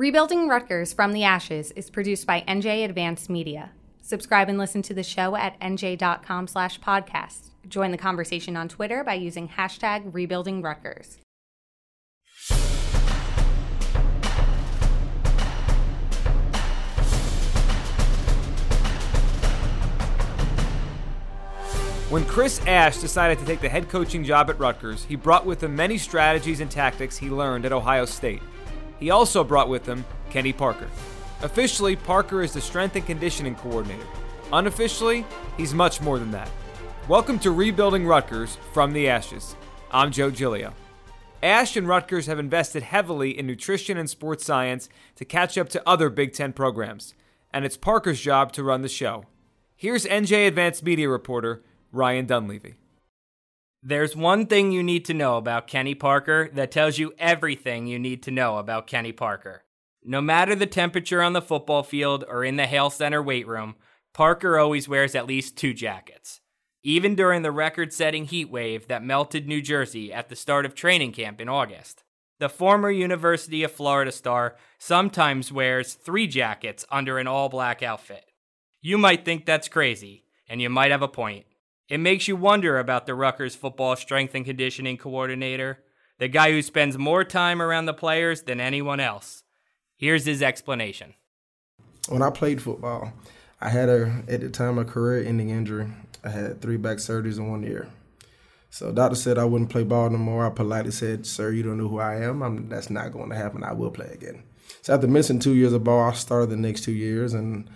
Rebuilding Rutgers from the Ashes is produced by NJ Advanced Media. Subscribe and listen to the show at nj.com slash podcast. Join the conversation on Twitter by using hashtag Rebuilding Rutgers. When Chris Ash decided to take the head coaching job at Rutgers, he brought with him many strategies and tactics he learned at Ohio State. He also brought with him Kenny Parker. Officially, Parker is the strength and conditioning coordinator. Unofficially, he's much more than that. Welcome to Rebuilding Rutgers from the Ashes. I'm Joe Giglio. Ash and Rutgers have invested heavily in nutrition and sports science to catch up to other Big Ten programs, and it's Parker's job to run the show. Here's NJ Advanced Media reporter Ryan Dunleavy. There's one thing you need to know about Kenny Parker that tells you everything you need to know about Kenny Parker. No matter the temperature on the football field or in the Hale Center weight room, Parker always wears at least two jackets. Even during the record setting heat wave that melted New Jersey at the start of training camp in August. The former University of Florida star sometimes wears three jackets under an all black outfit. You might think that's crazy, and you might have a point. It makes you wonder about the Rutgers football strength and conditioning coordinator, the guy who spends more time around the players than anyone else. Here's his explanation. When I played football, I had a at the time a career-ending injury. I had three back surgeries in one year. So doctor said I wouldn't play ball no more. I politely said, "Sir, you don't know who I am. I'm, that's not going to happen. I will play again." So after missing two years of ball, I started the next two years, and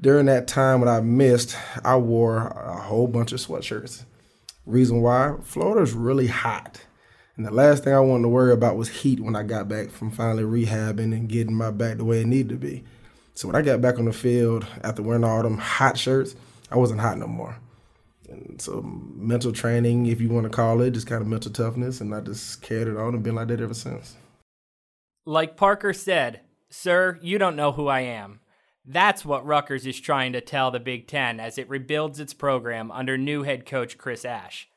during that time when I missed, I wore a whole bunch of sweatshirts. Reason why? Florida's really hot. And the last thing I wanted to worry about was heat when I got back from finally rehabbing and getting my back the way it needed to be. So when I got back on the field after wearing all them hot shirts, I wasn't hot no more. And so mental training, if you want to call it, just kind of mental toughness, and I just carried it on and been like that ever since. Like Parker said, Sir, you don't know who I am. That's what Rutgers is trying to tell the Big Ten as it rebuilds its program under new head coach Chris Ash.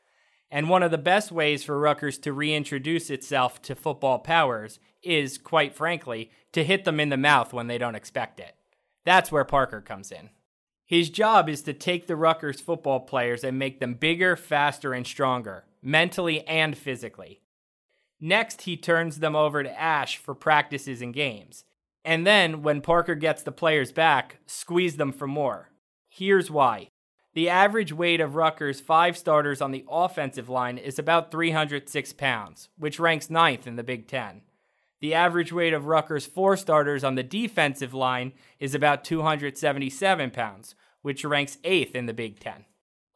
And one of the best ways for Rutgers to reintroduce itself to football powers is, quite frankly, to hit them in the mouth when they don't expect it. That's where Parker comes in. His job is to take the Rutgers football players and make them bigger, faster, and stronger, mentally and physically. Next, he turns them over to Ash for practices and games. And then, when Parker gets the players back, squeeze them for more. Here's why. The average weight of Rutgers' five starters on the offensive line is about 306 pounds, which ranks ninth in the Big Ten. The average weight of Rutgers' four starters on the defensive line is about 277 pounds, which ranks eighth in the Big Ten.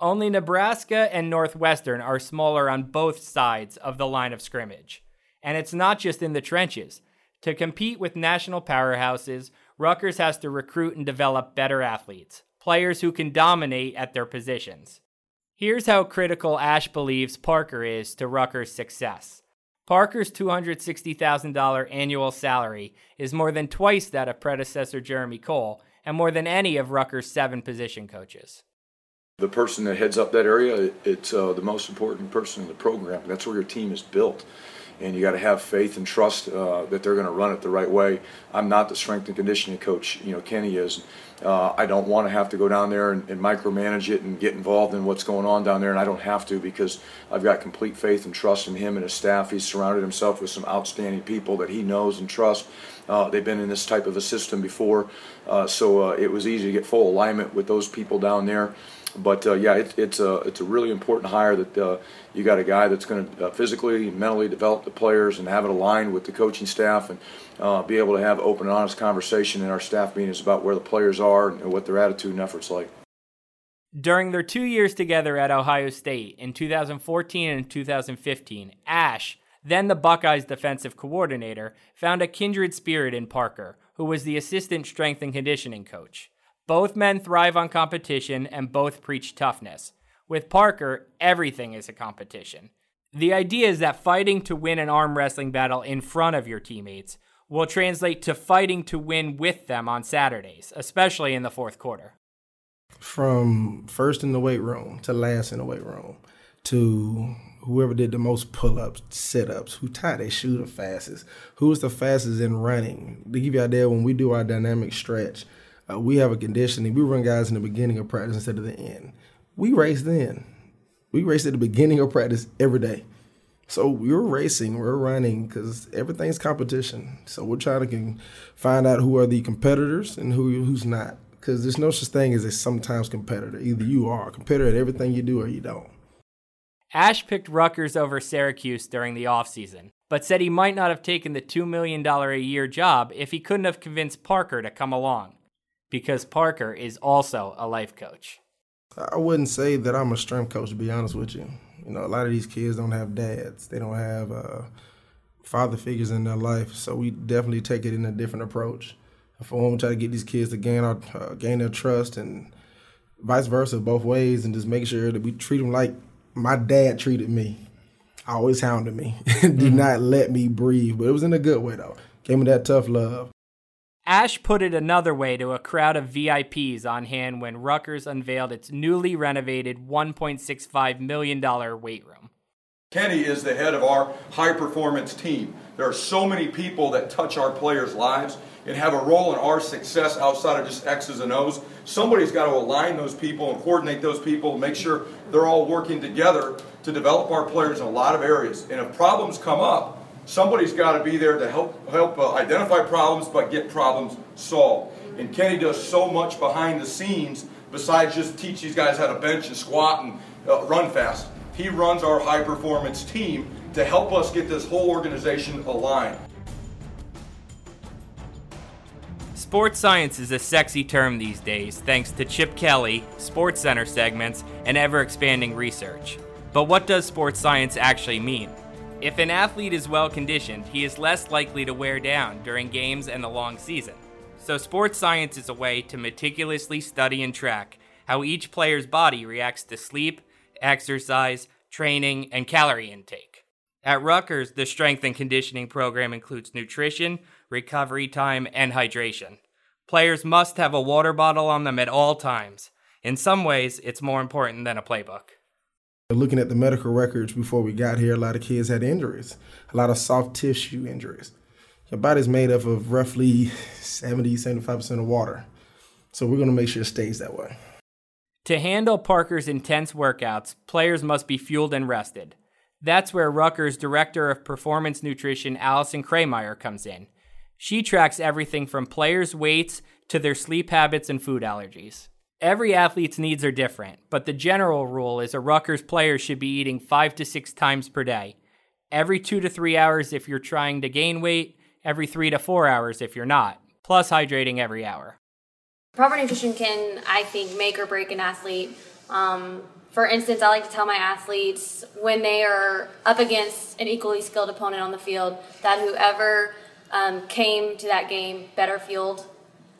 Only Nebraska and Northwestern are smaller on both sides of the line of scrimmage. And it's not just in the trenches. To compete with national powerhouses, Rutgers has to recruit and develop better athletes, players who can dominate at their positions. Here's how critical Ash believes Parker is to Rutgers' success. Parker's $260,000 annual salary is more than twice that of predecessor Jeremy Cole and more than any of Rutgers' seven position coaches. The person that heads up that area, it's uh, the most important person in the program. That's where your team is built and you got to have faith and trust uh, that they're going to run it the right way. I'm not the strength and conditioning coach, you know, Kenny is. Uh, I don't want to have to go down there and, and, micromanage it and get involved in what's going on down there, and I don't have to because I've got complete faith and trust in him and his staff. He's surrounded himself with some outstanding people that he knows and trusts. Uh, they've been in this type of a system before, uh, so uh, it was easy to get full alignment with those people down there but uh, yeah, it, it's a it's a really important hire that uh, you got a guy that's going to uh, physically and mentally develop the players and have it aligned with the coaching staff and uh, be able to have open and honest conversation in our staff meetings about where the players are and what their attitude and efforts like. During their two years together at Ohio State in 2014 and 2015, Ash, Then the Buckeyes defensive coordinator found a kindred spirit in Parker, who was the assistant strength and conditioning coach. Both men thrive on competition and both preach toughness. With Parker, everything is a competition. The idea is that fighting to win an arm wrestling battle in front of your teammates will translate to fighting to win with them on Saturdays, especially in the fourth quarter. From first in the weight room to last in the weight room to whoever did the most pull ups, sit ups, who tied their shoe the fastest, who was the fastest in running. To give you an idea, when we do our dynamic stretch, uh, we have a conditioning. We run guys in the beginning of practice instead of the end. We race then. We race at the beginning of practice every day. So we're racing, we're running because everything's competition. So we're trying to find out who are the competitors and who who's not. Because there's no such thing as a sometimes competitor. Either you are a competitor at everything you do or you don't. Ash picked Rutgers over Syracuse during the offseason, but said he might not have taken the $2 million a year job if he couldn't have convinced Parker to come along, because Parker is also a life coach. I wouldn't say that I'm a strength coach, to be honest with you. You know, a lot of these kids don't have dads, they don't have uh, father figures in their life, so we definitely take it in a different approach. For one, we try to get these kids to gain our uh, gain their trust, and vice versa, both ways, and just make sure that we treat them like my dad treated me. I Always hounded me, did mm-hmm. not let me breathe, but it was in a good way though. Gave me that tough love. Ash put it another way to a crowd of VIPs on hand when Rutgers unveiled its newly renovated $1.65 million weight room. Kenny is the head of our high performance team. There are so many people that touch our players' lives and have a role in our success outside of just X's and O's. Somebody's got to align those people and coordinate those people and make sure they're all working together to develop our players in a lot of areas. And if problems come up, somebody's got to be there to help help uh, identify problems but get problems solved. And Kenny does so much behind the scenes besides just teach these guys how to bench and squat and uh, run fast. He runs our high performance team to help us get this whole organization aligned. Sports science is a sexy term these days thanks to Chip Kelly, Sports Center segments, and ever expanding research. But what does sports science actually mean? If an athlete is well conditioned, he is less likely to wear down during games and the long season. So, sports science is a way to meticulously study and track how each player's body reacts to sleep, exercise, training, and calorie intake. At Rutgers, the strength and conditioning program includes nutrition, recovery time, and hydration. Players must have a water bottle on them at all times. In some ways, it's more important than a playbook. Looking at the medical records before we got here, a lot of kids had injuries, a lot of soft tissue injuries. Your body's made up of roughly 70, 75% of water. So we're going to make sure it stays that way. To handle Parker's intense workouts, players must be fueled and rested. That's where Rutgers Director of Performance Nutrition Allison Krameyer comes in. She tracks everything from players' weights to their sleep habits and food allergies. Every athlete's needs are different, but the general rule is a Rutgers player should be eating five to six times per day. Every two to three hours if you're trying to gain weight, every three to four hours if you're not, plus hydrating every hour. Proper nutrition can, I think, make or break an athlete. Um, for instance, I like to tell my athletes when they are up against an equally skilled opponent on the field that whoever um, came to that game better fueled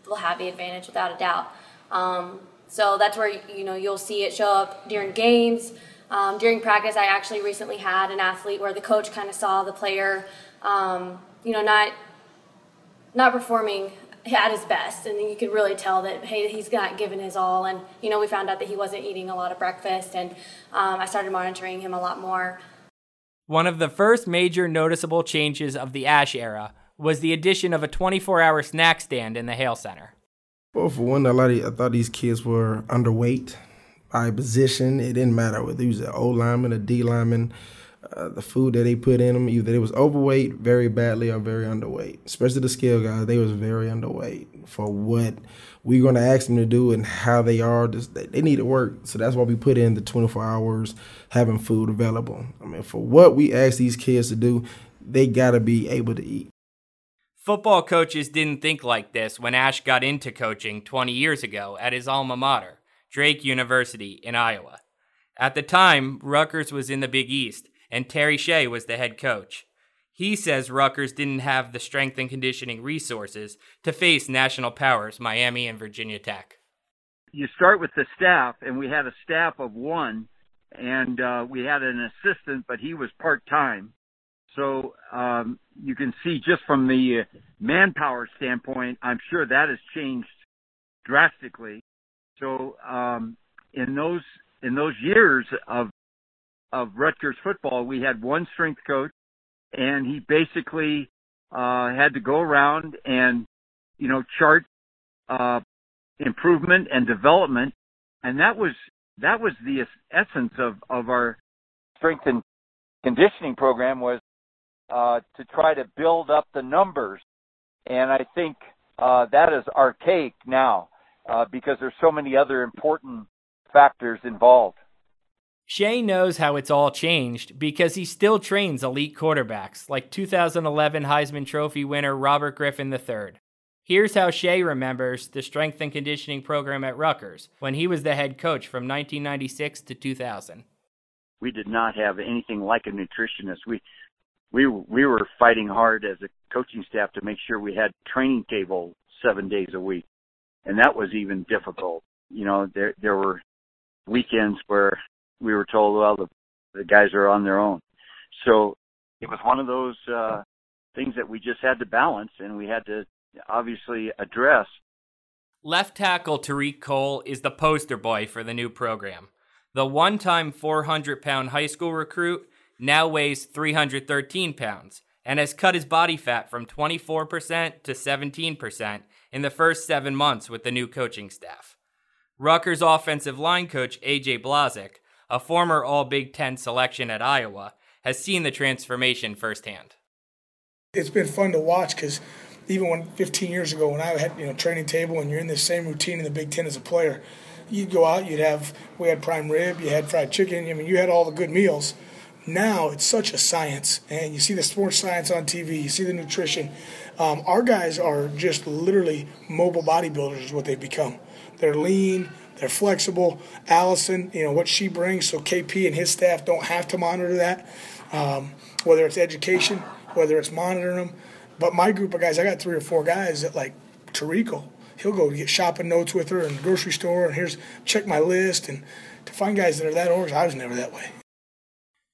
will have the advantage without a doubt. Um, so that's where you know you'll see it show up during games. Um, during practice, I actually recently had an athlete where the coach kind of saw the player, um, you know, not not performing at his best, and you could really tell that hey, he's not giving his all. And you know, we found out that he wasn't eating a lot of breakfast, and um, I started monitoring him a lot more. One of the first major noticeable changes of the Ash era was the addition of a 24-hour snack stand in the Hale Center. Well, for one, a lot of, I thought these kids were underweight by position. It didn't matter whether he was an O lineman, a D lineman. Uh, the food that they put in them, either they was overweight very badly or very underweight. Especially the skill guys, they was very underweight for what we're going to ask them to do and how they are. Just, they need to work, so that's why we put in the 24 hours having food available. I mean, for what we ask these kids to do, they got to be able to eat. Football coaches didn't think like this when Ash got into coaching 20 years ago at his alma mater, Drake University in Iowa. At the time, Rutgers was in the Big East, and Terry Shea was the head coach. He says Rutgers didn't have the strength and conditioning resources to face national powers Miami and Virginia Tech. You start with the staff, and we had a staff of one, and uh, we had an assistant, but he was part time. So um, you can see just from the manpower standpoint, I'm sure that has changed drastically. So um, in those in those years of of Rutgers football, we had one strength coach, and he basically uh, had to go around and you know chart uh, improvement and development, and that was that was the essence of of our strength and conditioning program was uh, to try to build up the numbers, and I think uh, that is archaic now uh, because there's so many other important factors involved. Shea knows how it's all changed because he still trains elite quarterbacks like 2011 Heisman Trophy winner Robert Griffin III. Here's how Shea remembers the strength and conditioning program at Rutgers when he was the head coach from 1996 to 2000. We did not have anything like a nutritionist. We we we were fighting hard as a coaching staff to make sure we had training table 7 days a week. And that was even difficult. You know, there there were weekends where we were told, well, the, the guys are on their own. So it was one of those uh, things that we just had to balance and we had to obviously address. Left tackle Tariq Cole is the poster boy for the new program. The one time 400 pound high school recruit now weighs 313 pounds and has cut his body fat from 24% to 17% in the first seven months with the new coaching staff. Rutgers offensive line coach AJ Blazek a former All Big Ten selection at Iowa, has seen the transformation firsthand. It's been fun to watch because even when 15 years ago, when I had you know training table and you're in the same routine in the Big Ten as a player, you'd go out, you'd have we had prime rib, you had fried chicken. I mean, you had all the good meals. Now it's such a science, and you see the sports science on TV, you see the nutrition. Um, our guys are just literally mobile bodybuilders, is what they've become. They're lean, they're flexible. Allison, you know, what she brings, so KP and his staff don't have to monitor that, um, whether it's education, whether it's monitoring them. But my group of guys, I got three or four guys that like Tarico. He'll go get shopping notes with her in the grocery store, and here's check my list. And to find guys that are that organized, I was never that way.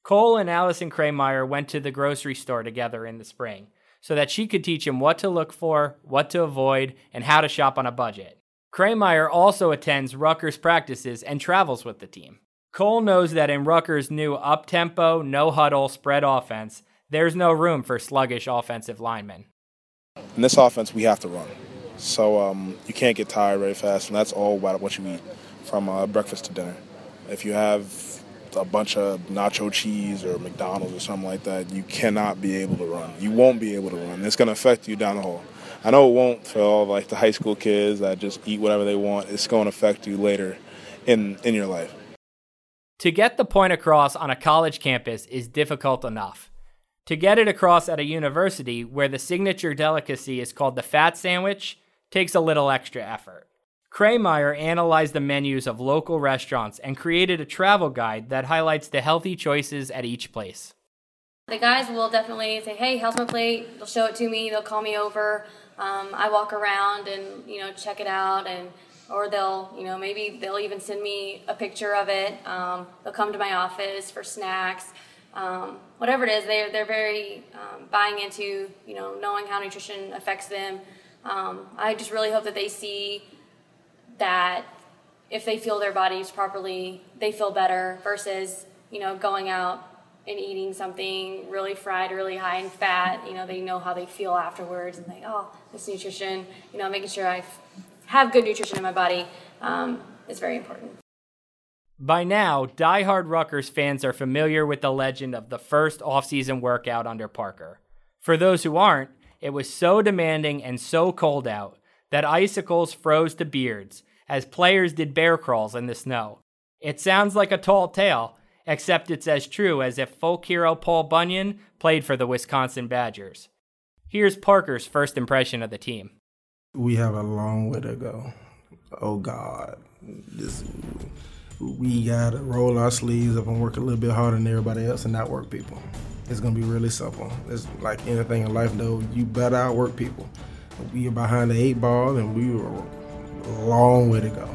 Cole and Allison Kraymeyer went to the grocery store together in the spring so that she could teach him what to look for, what to avoid, and how to shop on a budget. Kraymeyer also attends Rutgers practices and travels with the team. Cole knows that in Rutgers' new up tempo, no huddle spread offense, there's no room for sluggish offensive linemen. In this offense, we have to run. So um, you can't get tired very fast, and that's all about what you eat from uh, breakfast to dinner. If you have a bunch of nacho cheese or McDonald's or something like that, you cannot be able to run. You won't be able to run. It's going to affect you down the hall. I know it won't for all like the high school kids that just eat whatever they want. It's going to affect you later in in your life. To get the point across on a college campus is difficult enough. To get it across at a university where the signature delicacy is called the fat sandwich takes a little extra effort. Kraymeyer analyzed the menus of local restaurants and created a travel guide that highlights the healthy choices at each place. The guys will definitely say, "Hey, how's my plate?" They'll show it to me. They'll call me over. Um, I walk around and you know check it out, and or they'll you know maybe they'll even send me a picture of it. Um, they'll come to my office for snacks, um, whatever it is. They they're very um, buying into you know knowing how nutrition affects them. Um, I just really hope that they see that if they feel their bodies properly, they feel better versus you know going out and eating something really fried, really high in fat, you know, they know how they feel afterwards and they, oh, this nutrition, you know, making sure I have good nutrition in my body um, is very important. By now, die-hard Rutgers fans are familiar with the legend of the first offseason workout under Parker. For those who aren't, it was so demanding and so cold out that icicles froze to beards as players did bear crawls in the snow. It sounds like a tall tale, except it's as true as if folk hero Paul Bunyan played for the Wisconsin Badgers. Here's Parker's first impression of the team. We have a long way to go. Oh God, this, we gotta roll our sleeves up and work a little bit harder than everybody else and not work people. it's gonna be really simple. It's like anything in life, though. You better outwork people. We are behind the eight ball, and we were a long way to go.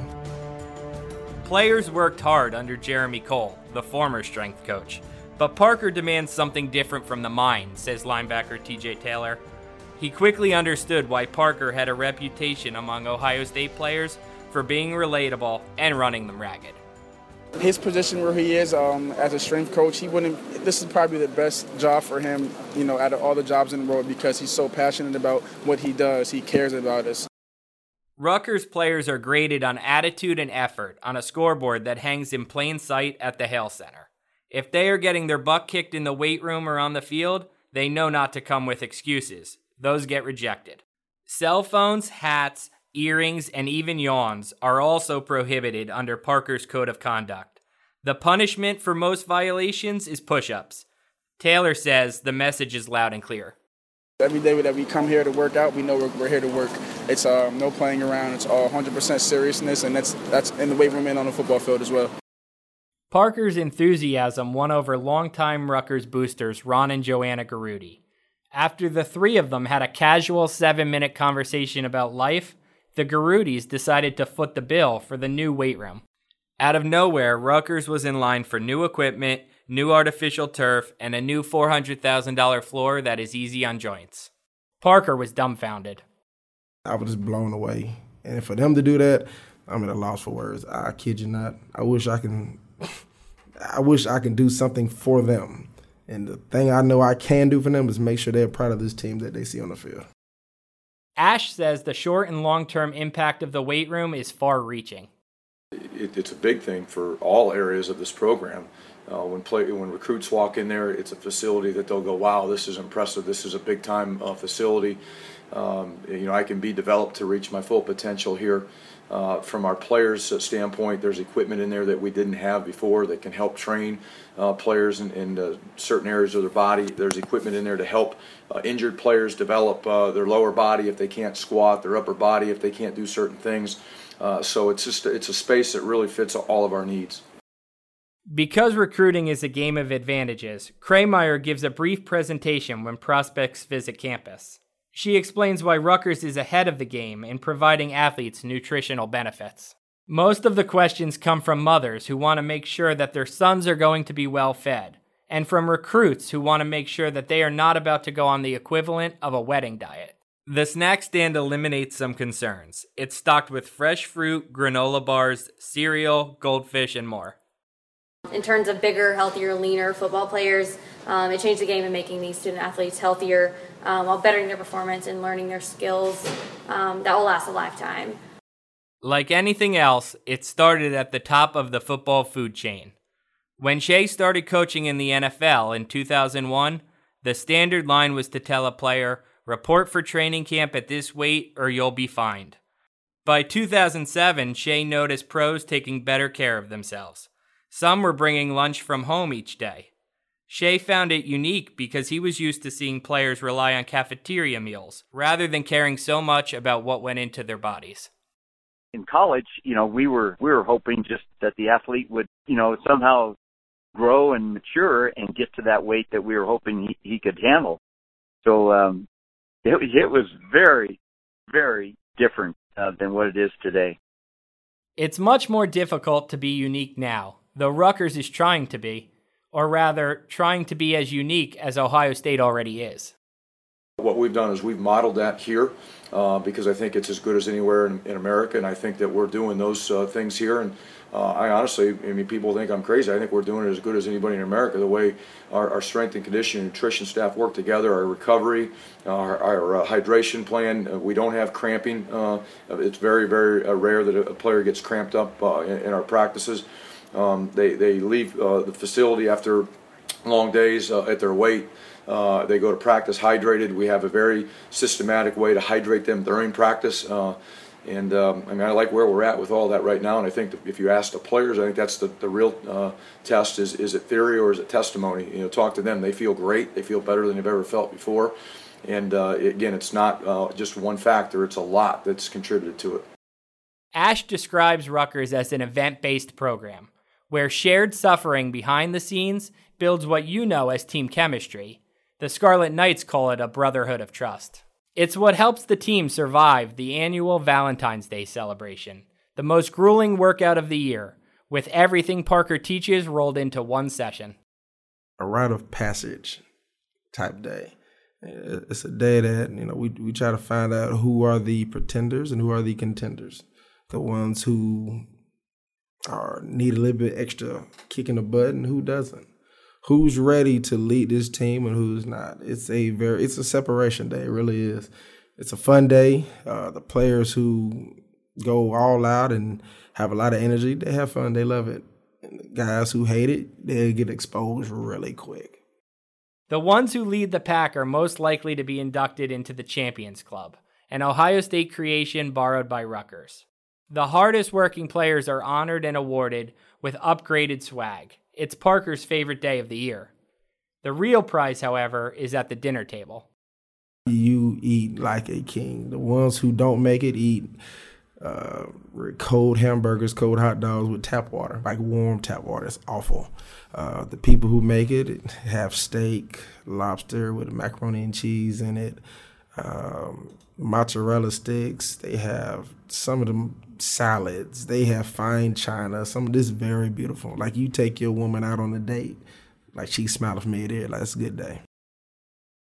Players worked hard under Jeremy Cole, the former strength coach, but Parker demands something different from the mind, says linebacker TJ Taylor. He quickly understood why Parker had a reputation among Ohio State players for being relatable and running them ragged. His position where he is um, as a strength coach, he wouldn't. This is probably the best job for him, you know, out of all the jobs in the world because he's so passionate about what he does. He cares about us. Rutgers players are graded on attitude and effort on a scoreboard that hangs in plain sight at the Hale Center. If they are getting their butt kicked in the weight room or on the field, they know not to come with excuses those get rejected. Cell phones, hats, earrings, and even yawns are also prohibited under Parker's Code of Conduct. The punishment for most violations is push ups. Taylor says the message is loud and clear. Every day that we come here to work out, we know we're, we're here to work. It's um, no playing around. It's all 100% seriousness, and that's that's in the weight room and on the football field as well. Parker's enthusiasm won over longtime Rutgers boosters Ron and Joanna Garuti. After the three of them had a casual seven minute conversation about life, the Garudis decided to foot the bill for the new weight room. Out of nowhere, Rutgers was in line for new equipment, new artificial turf, and a new $400,000 floor that is easy on joints. Parker was dumbfounded. I was just blown away. And for them to do that, I'm at a loss for words. I kid you not. I wish I can I wish I can do something for them. And the thing I know I can do for them is make sure they're proud of this team that they see on the field. Ash says the short and long term impact of the weight room is far reaching. It, it's a big thing for all areas of this program. Uh, when play, when recruits walk in there, it's a facility that they'll go, "Wow, this is impressive. This is a big time uh, facility." Um, you know, I can be developed to reach my full potential here. Uh, from our players' standpoint, there's equipment in there that we didn't have before that can help train uh, players in, in uh, certain areas of their body. There's equipment in there to help uh, injured players develop uh, their lower body if they can't squat, their upper body if they can't do certain things. Uh, so it's just it's a space that really fits all of our needs. Because recruiting is a game of advantages, Kraymeyer gives a brief presentation when prospects visit campus. She explains why Rutgers is ahead of the game in providing athletes nutritional benefits. Most of the questions come from mothers who want to make sure that their sons are going to be well fed, and from recruits who want to make sure that they are not about to go on the equivalent of a wedding diet. The snack stand eliminates some concerns. It's stocked with fresh fruit, granola bars, cereal, goldfish, and more. In terms of bigger, healthier, leaner football players, um, it changed the game in making these student athletes healthier um, while bettering their performance and learning their skills um, that will last a lifetime. Like anything else, it started at the top of the football food chain. When Shea started coaching in the NFL in 2001, the standard line was to tell a player, report for training camp at this weight or you'll be fined. By 2007, Shea noticed pros taking better care of themselves. Some were bringing lunch from home each day. Shea found it unique because he was used to seeing players rely on cafeteria meals rather than caring so much about what went into their bodies. In college, you know, we were we were hoping just that the athlete would, you know, somehow grow and mature and get to that weight that we were hoping he, he could handle. So um, it, it was very, very different uh, than what it is today. It's much more difficult to be unique now, though Rutgers is trying to be or rather trying to be as unique as Ohio State already is? What we've done is we've modeled that here uh, because I think it's as good as anywhere in, in America, and I think that we're doing those uh, things here. And uh, I honestly, I mean, people think I'm crazy. I think we're doing it as good as anybody in America. The way our, our strength and conditioning, nutrition staff work together, our recovery, our, our uh, hydration plan. Uh, we don't have cramping. Uh, it's very, very rare that a player gets cramped up in, in our practices. Um, they, they leave uh, the facility after long days uh, at their weight. Uh, they go to practice hydrated. We have a very systematic way to hydrate them during practice. Uh, and um, I mean, I like where we're at with all that right now. And I think if you ask the players, I think that's the, the real uh, test is, is it theory or is it testimony? You know, talk to them. They feel great. They feel better than they've ever felt before. And uh, again, it's not just one factor, it's a lot that's contributed to it. Ash describes Rutgers as an event based program where shared suffering behind the scenes builds what you know as team chemistry. The Scarlet Knights call it a brotherhood of trust. It's what helps the team survive the annual Valentine's Day celebration, the most grueling workout of the year, with everything Parker teaches rolled into one session. A rite of passage type day. It's a day that, you know, we, we try to find out who are the pretenders and who are the contenders. The ones who are need a little bit extra kick in the butt and who doesn't. Who's ready to lead this team and who's not. It's a very it's a separation day, it really is. It's a fun day. Uh, the players who go all out and have a lot of energy, they have fun, they love it. And the guys who hate it, they get exposed really quick. The ones who lead the pack are most likely to be inducted into the Champions Club, an Ohio State creation borrowed by Rutgers. The hardest working players are honored and awarded with upgraded swag. It's Parker's favorite day of the year. The real prize, however, is at the dinner table. You eat like a king. The ones who don't make it eat uh, cold hamburgers, cold hot dogs with tap water, like warm tap water. It's awful. Uh, the people who make it have steak, lobster with macaroni and cheese in it, um, mozzarella sticks. They have some of them salads. They have fine china. Some of this very beautiful. Like you take your woman out on a date, like she smiled from me there. Like it's a good day.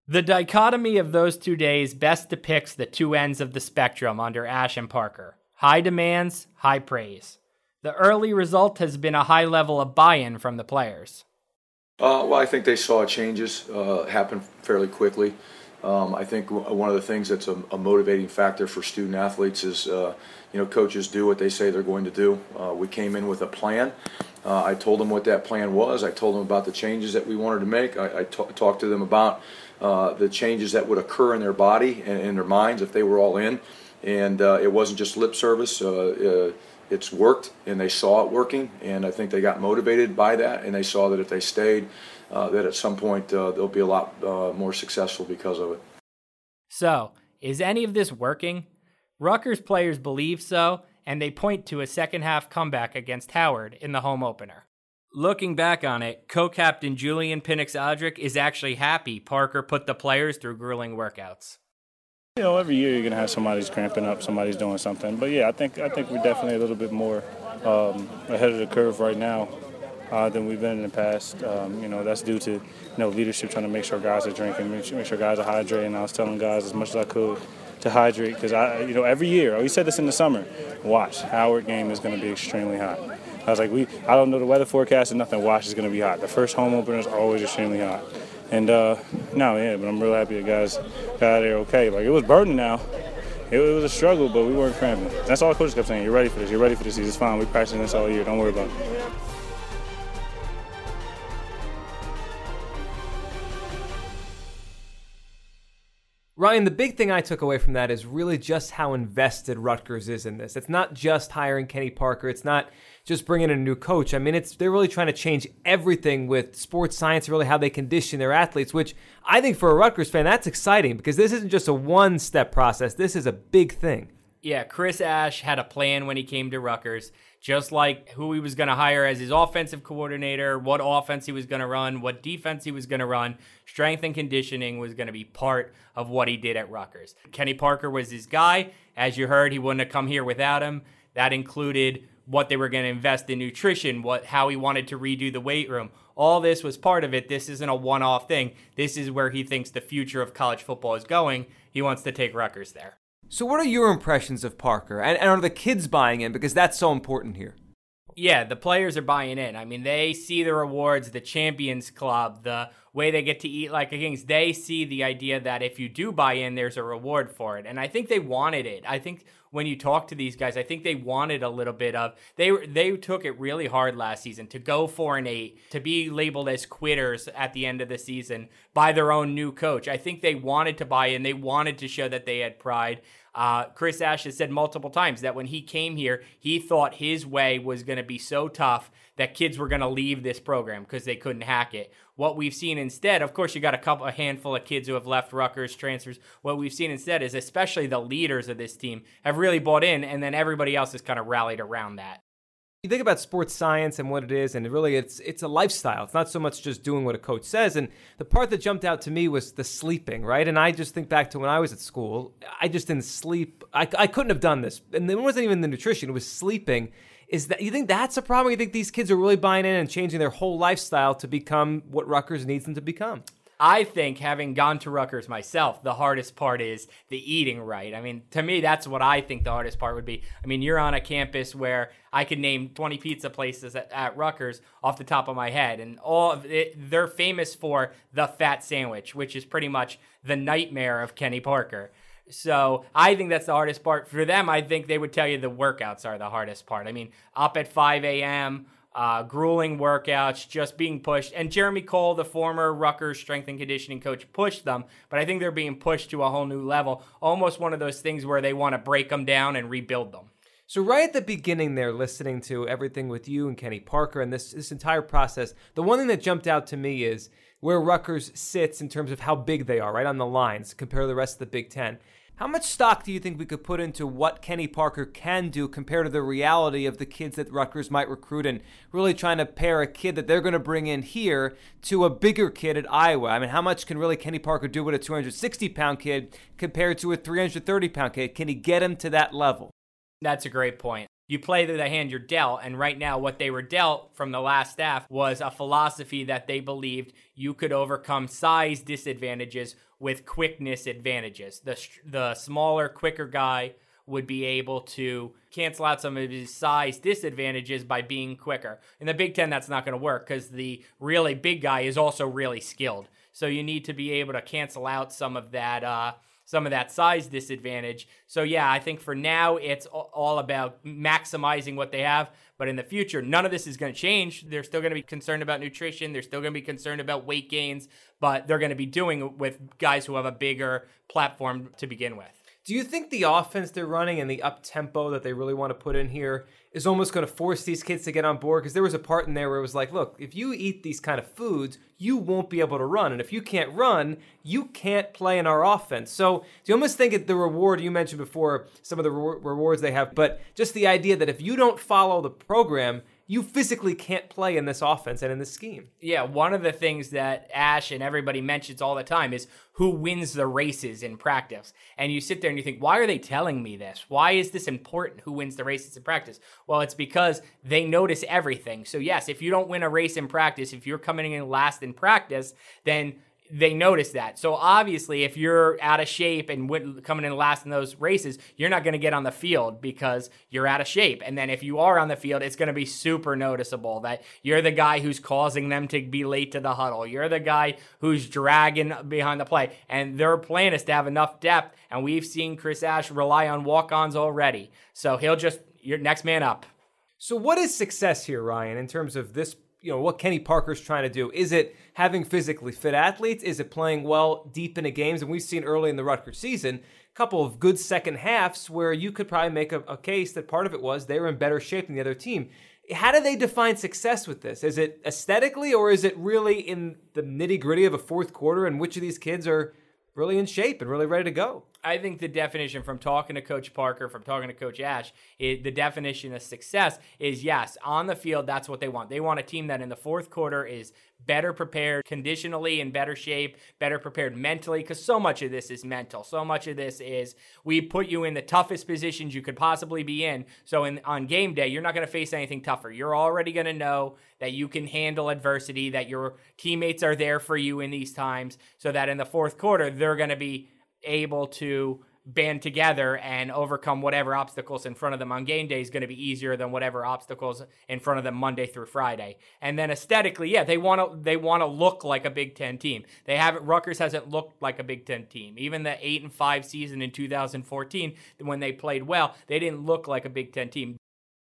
The dichotomy of those two days best depicts the two ends of the spectrum under Ash and Parker high demands, high praise. The early result has been a high level of buy in from the players. Uh, well, I think they saw changes uh, happen fairly quickly. Um, I think one of the things that's a, a motivating factor for student athletes is, uh, you know, coaches do what they say they're going to do. Uh, we came in with a plan. Uh, I told them what that plan was. I told them about the changes that we wanted to make. I, talked to them about uh, the changes that would occur in their body and in their minds if they were all in. And uh, it wasn't just lip service. Uh, it's worked, and they saw it working, and I think they got motivated by that, and they saw that if they stayed, uh, that at some point uh, they'll be a lot uh, more successful because of it. So, is any of this working? Rutgers players believe so, and they point to a second half comeback against Howard in the home opener. Looking back on it, co captain Julian Pinnix Odrick is actually happy Parker put the players through grueling workouts. You know, every year you're gonna have somebody's cramping up, somebody's doing something. But yeah, I think I think we're definitely a little bit more um, ahead of the curve right now uh, than we've been in the past. Um, you know, that's due to you know leadership trying to make sure guys are drinking, make sure, make sure guys are hydrating. I was telling guys as much as I could to hydrate because I, you know, every year. We said this in the summer. Watch, Howard game is going to be extremely hot. I was like, we, I don't know the weather forecast and nothing. Watch is going to be hot. The first home opener is always extremely hot. And uh, no, yeah, but I'm real happy the guys got there okay. Like it was burning now. It, it was a struggle, but we weren't cramping. That's all the coaches kept saying. You're ready for this. You're ready for this. It's fine. We practicing this all year. Don't worry about it. Ryan, the big thing I took away from that is really just how invested Rutgers is in this. It's not just hiring Kenny Parker. It's not just bringing in a new coach. I mean, it's they're really trying to change everything with sports science, and really how they condition their athletes. Which I think for a Rutgers fan, that's exciting because this isn't just a one-step process. This is a big thing. Yeah, Chris Ash had a plan when he came to Rutgers just like who he was going to hire as his offensive coordinator, what offense he was going to run, what defense he was going to run. Strength and conditioning was going to be part of what he did at Rutgers. Kenny Parker was his guy. As you heard, he wouldn't have come here without him. That included what they were going to invest in nutrition, what how he wanted to redo the weight room. All this was part of it. This isn't a one-off thing. This is where he thinks the future of college football is going. He wants to take Rutgers there. So, what are your impressions of Parker? And, and, are the kids buying in? Because that's so important here. Yeah, the players are buying in. I mean, they see the rewards, the Champions Club, the way they get to eat like a kings. They see the idea that if you do buy in, there's a reward for it. And I think they wanted it. I think when you talk to these guys, I think they wanted a little bit of they they took it really hard last season to go four and eight, to be labeled as quitters at the end of the season by their own new coach. I think they wanted to buy in. They wanted to show that they had pride. Uh, Chris Ash has said multiple times that when he came here, he thought his way was going to be so tough that kids were going to leave this program because they couldn't hack it. What we've seen instead, of course, you got a couple, a handful of kids who have left Rutgers transfers. What we've seen instead is, especially the leaders of this team, have really bought in, and then everybody else has kind of rallied around that. You think about sports science and what it is, and really it's it's a lifestyle. It's not so much just doing what a coach says. And the part that jumped out to me was the sleeping, right? And I just think back to when I was at school. I just didn't sleep. I, I couldn't have done this. And it wasn't even the nutrition, it was sleeping. Is that you think that's a problem? You think these kids are really buying in and changing their whole lifestyle to become what Rutgers needs them to become? I think having gone to Rutgers myself, the hardest part is the eating right. I mean, to me, that's what I think the hardest part would be. I mean, you're on a campus where I could name 20 pizza places at, at Rutgers off the top of my head, and all of it, they're famous for the fat sandwich, which is pretty much the nightmare of Kenny Parker. So I think that's the hardest part for them. I think they would tell you the workouts are the hardest part. I mean, up at 5 a.m uh, grueling workouts, just being pushed. And Jeremy Cole, the former Rutgers strength and conditioning coach, pushed them, but I think they're being pushed to a whole new level. Almost one of those things where they want to break them down and rebuild them. So right at the beginning there, listening to everything with you and Kenny Parker and this this entire process, the one thing that jumped out to me is where Rutgers sits in terms of how big they are, right on the lines compared to the rest of the Big Ten. How much stock do you think we could put into what Kenny Parker can do compared to the reality of the kids that Rutgers might recruit and really trying to pair a kid that they're going to bring in here to a bigger kid at Iowa? I mean, how much can really Kenny Parker do with a 260 pound kid compared to a 330 pound kid? Can he get him to that level? That's a great point you play the hand you're dealt. And right now, what they were dealt from the last staff was a philosophy that they believed you could overcome size disadvantages with quickness advantages. The the smaller, quicker guy would be able to cancel out some of his size disadvantages by being quicker. In the Big Ten, that's not going to work because the really big guy is also really skilled. So you need to be able to cancel out some of that. Uh, some of that size disadvantage. So yeah, I think for now it's all about maximizing what they have. But in the future, none of this is going to change. They're still going to be concerned about nutrition. They're still going to be concerned about weight gains, but they're going to be doing it with guys who have a bigger platform to begin with. Do you think the offense they're running and the up tempo that they really want to put in here is almost going to force these kids to get on board? Because there was a part in there where it was like, look, if you eat these kind of foods, you won't be able to run. And if you can't run, you can't play in our offense. So do you almost think the reward you mentioned before, some of the re- rewards they have, but just the idea that if you don't follow the program, you physically can't play in this offense and in this scheme. Yeah, one of the things that Ash and everybody mentions all the time is who wins the races in practice. And you sit there and you think, why are they telling me this? Why is this important? Who wins the races in practice? Well, it's because they notice everything. So, yes, if you don't win a race in practice, if you're coming in last in practice, then they notice that. So obviously, if you're out of shape and coming in last in those races, you're not going to get on the field because you're out of shape. And then if you are on the field, it's going to be super noticeable that you're the guy who's causing them to be late to the huddle. You're the guy who's dragging behind the play. And their plan is to have enough depth. And we've seen Chris Ash rely on walk-ons already. So he'll just your next man up. So what is success here, Ryan, in terms of this you know what Kenny Parker's trying to do. Is it having physically fit athletes? Is it playing well deep into games? And we've seen early in the Rutgers season a couple of good second halves where you could probably make a, a case that part of it was they were in better shape than the other team. How do they define success with this? Is it aesthetically or is it really in the nitty gritty of a fourth quarter and which of these kids are really in shape and really ready to go? I think the definition from talking to Coach Parker, from talking to Coach Ash, it, the definition of success is yes, on the field, that's what they want. They want a team that in the fourth quarter is better prepared conditionally, in better shape, better prepared mentally, because so much of this is mental. So much of this is we put you in the toughest positions you could possibly be in. So in, on game day, you're not going to face anything tougher. You're already going to know that you can handle adversity, that your teammates are there for you in these times, so that in the fourth quarter, they're going to be able to band together and overcome whatever obstacles in front of them on game day is going to be easier than whatever obstacles in front of them Monday through Friday. And then aesthetically, yeah, they want to they want to look like a Big Ten team. They haven't Rutgers hasn't looked like a Big Ten team. Even the eight and five season in 2014, when they played well, they didn't look like a Big Ten team.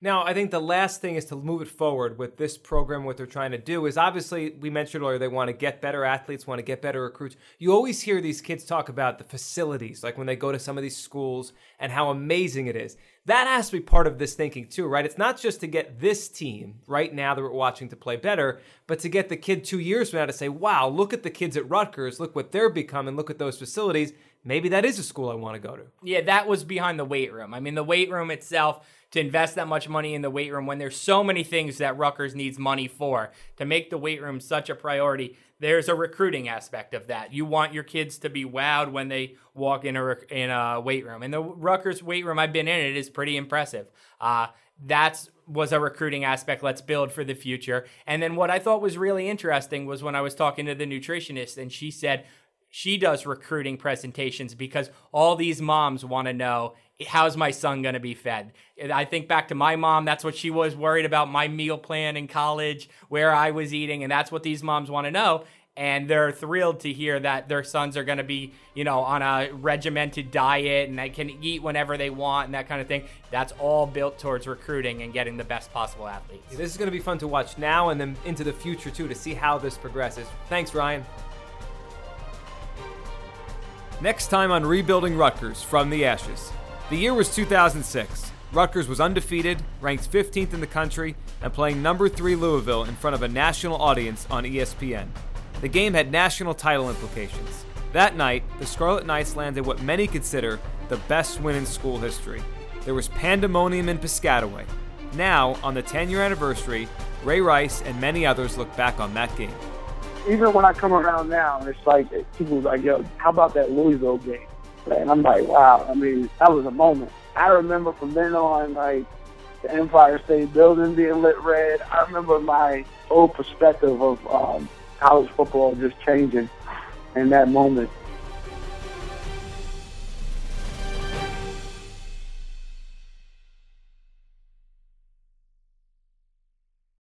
Now, I think the last thing is to move it forward with this program. What they're trying to do is obviously, we mentioned earlier, they want to get better athletes, want to get better recruits. You always hear these kids talk about the facilities, like when they go to some of these schools and how amazing it is. That has to be part of this thinking too, right? It's not just to get this team right now that we're watching to play better, but to get the kid two years from now to say, wow, look at the kids at Rutgers, look what they're becoming, look at those facilities maybe that is a school I want to go to. Yeah, that was behind the weight room. I mean, the weight room itself, to invest that much money in the weight room when there's so many things that Rutgers needs money for, to make the weight room such a priority, there's a recruiting aspect of that. You want your kids to be wowed when they walk in a, in a weight room. And the Rutgers weight room, I've been in it, is pretty impressive. Uh, that's was a recruiting aspect. Let's build for the future. And then what I thought was really interesting was when I was talking to the nutritionist, and she said she does recruiting presentations because all these moms want to know how's my son going to be fed. I think back to my mom. That's what she was worried about my meal plan in college, where I was eating, and that's what these moms want to know and they're thrilled to hear that their sons are going to be, you know, on a regimented diet and they can eat whenever they want and that kind of thing. That's all built towards recruiting and getting the best possible athletes. Yeah, this is going to be fun to watch now and then into the future too to see how this progresses. Thanks, Ryan. Next time on Rebuilding Rutgers from the Ashes. The year was 2006. Rutgers was undefeated, ranked 15th in the country, and playing number 3 Louisville in front of a national audience on ESPN. The game had national title implications. That night, the Scarlet Knights landed what many consider the best win in school history. There was pandemonium in Piscataway. Now, on the 10 year anniversary, Ray Rice and many others look back on that game. Even when I come around now, it's like people are like, yo, how about that Louisville game? And I'm like, wow, I mean, that was a moment. I remember from then on, like, the Empire State Building being lit red. I remember my whole perspective of um, college football just changing in that moment.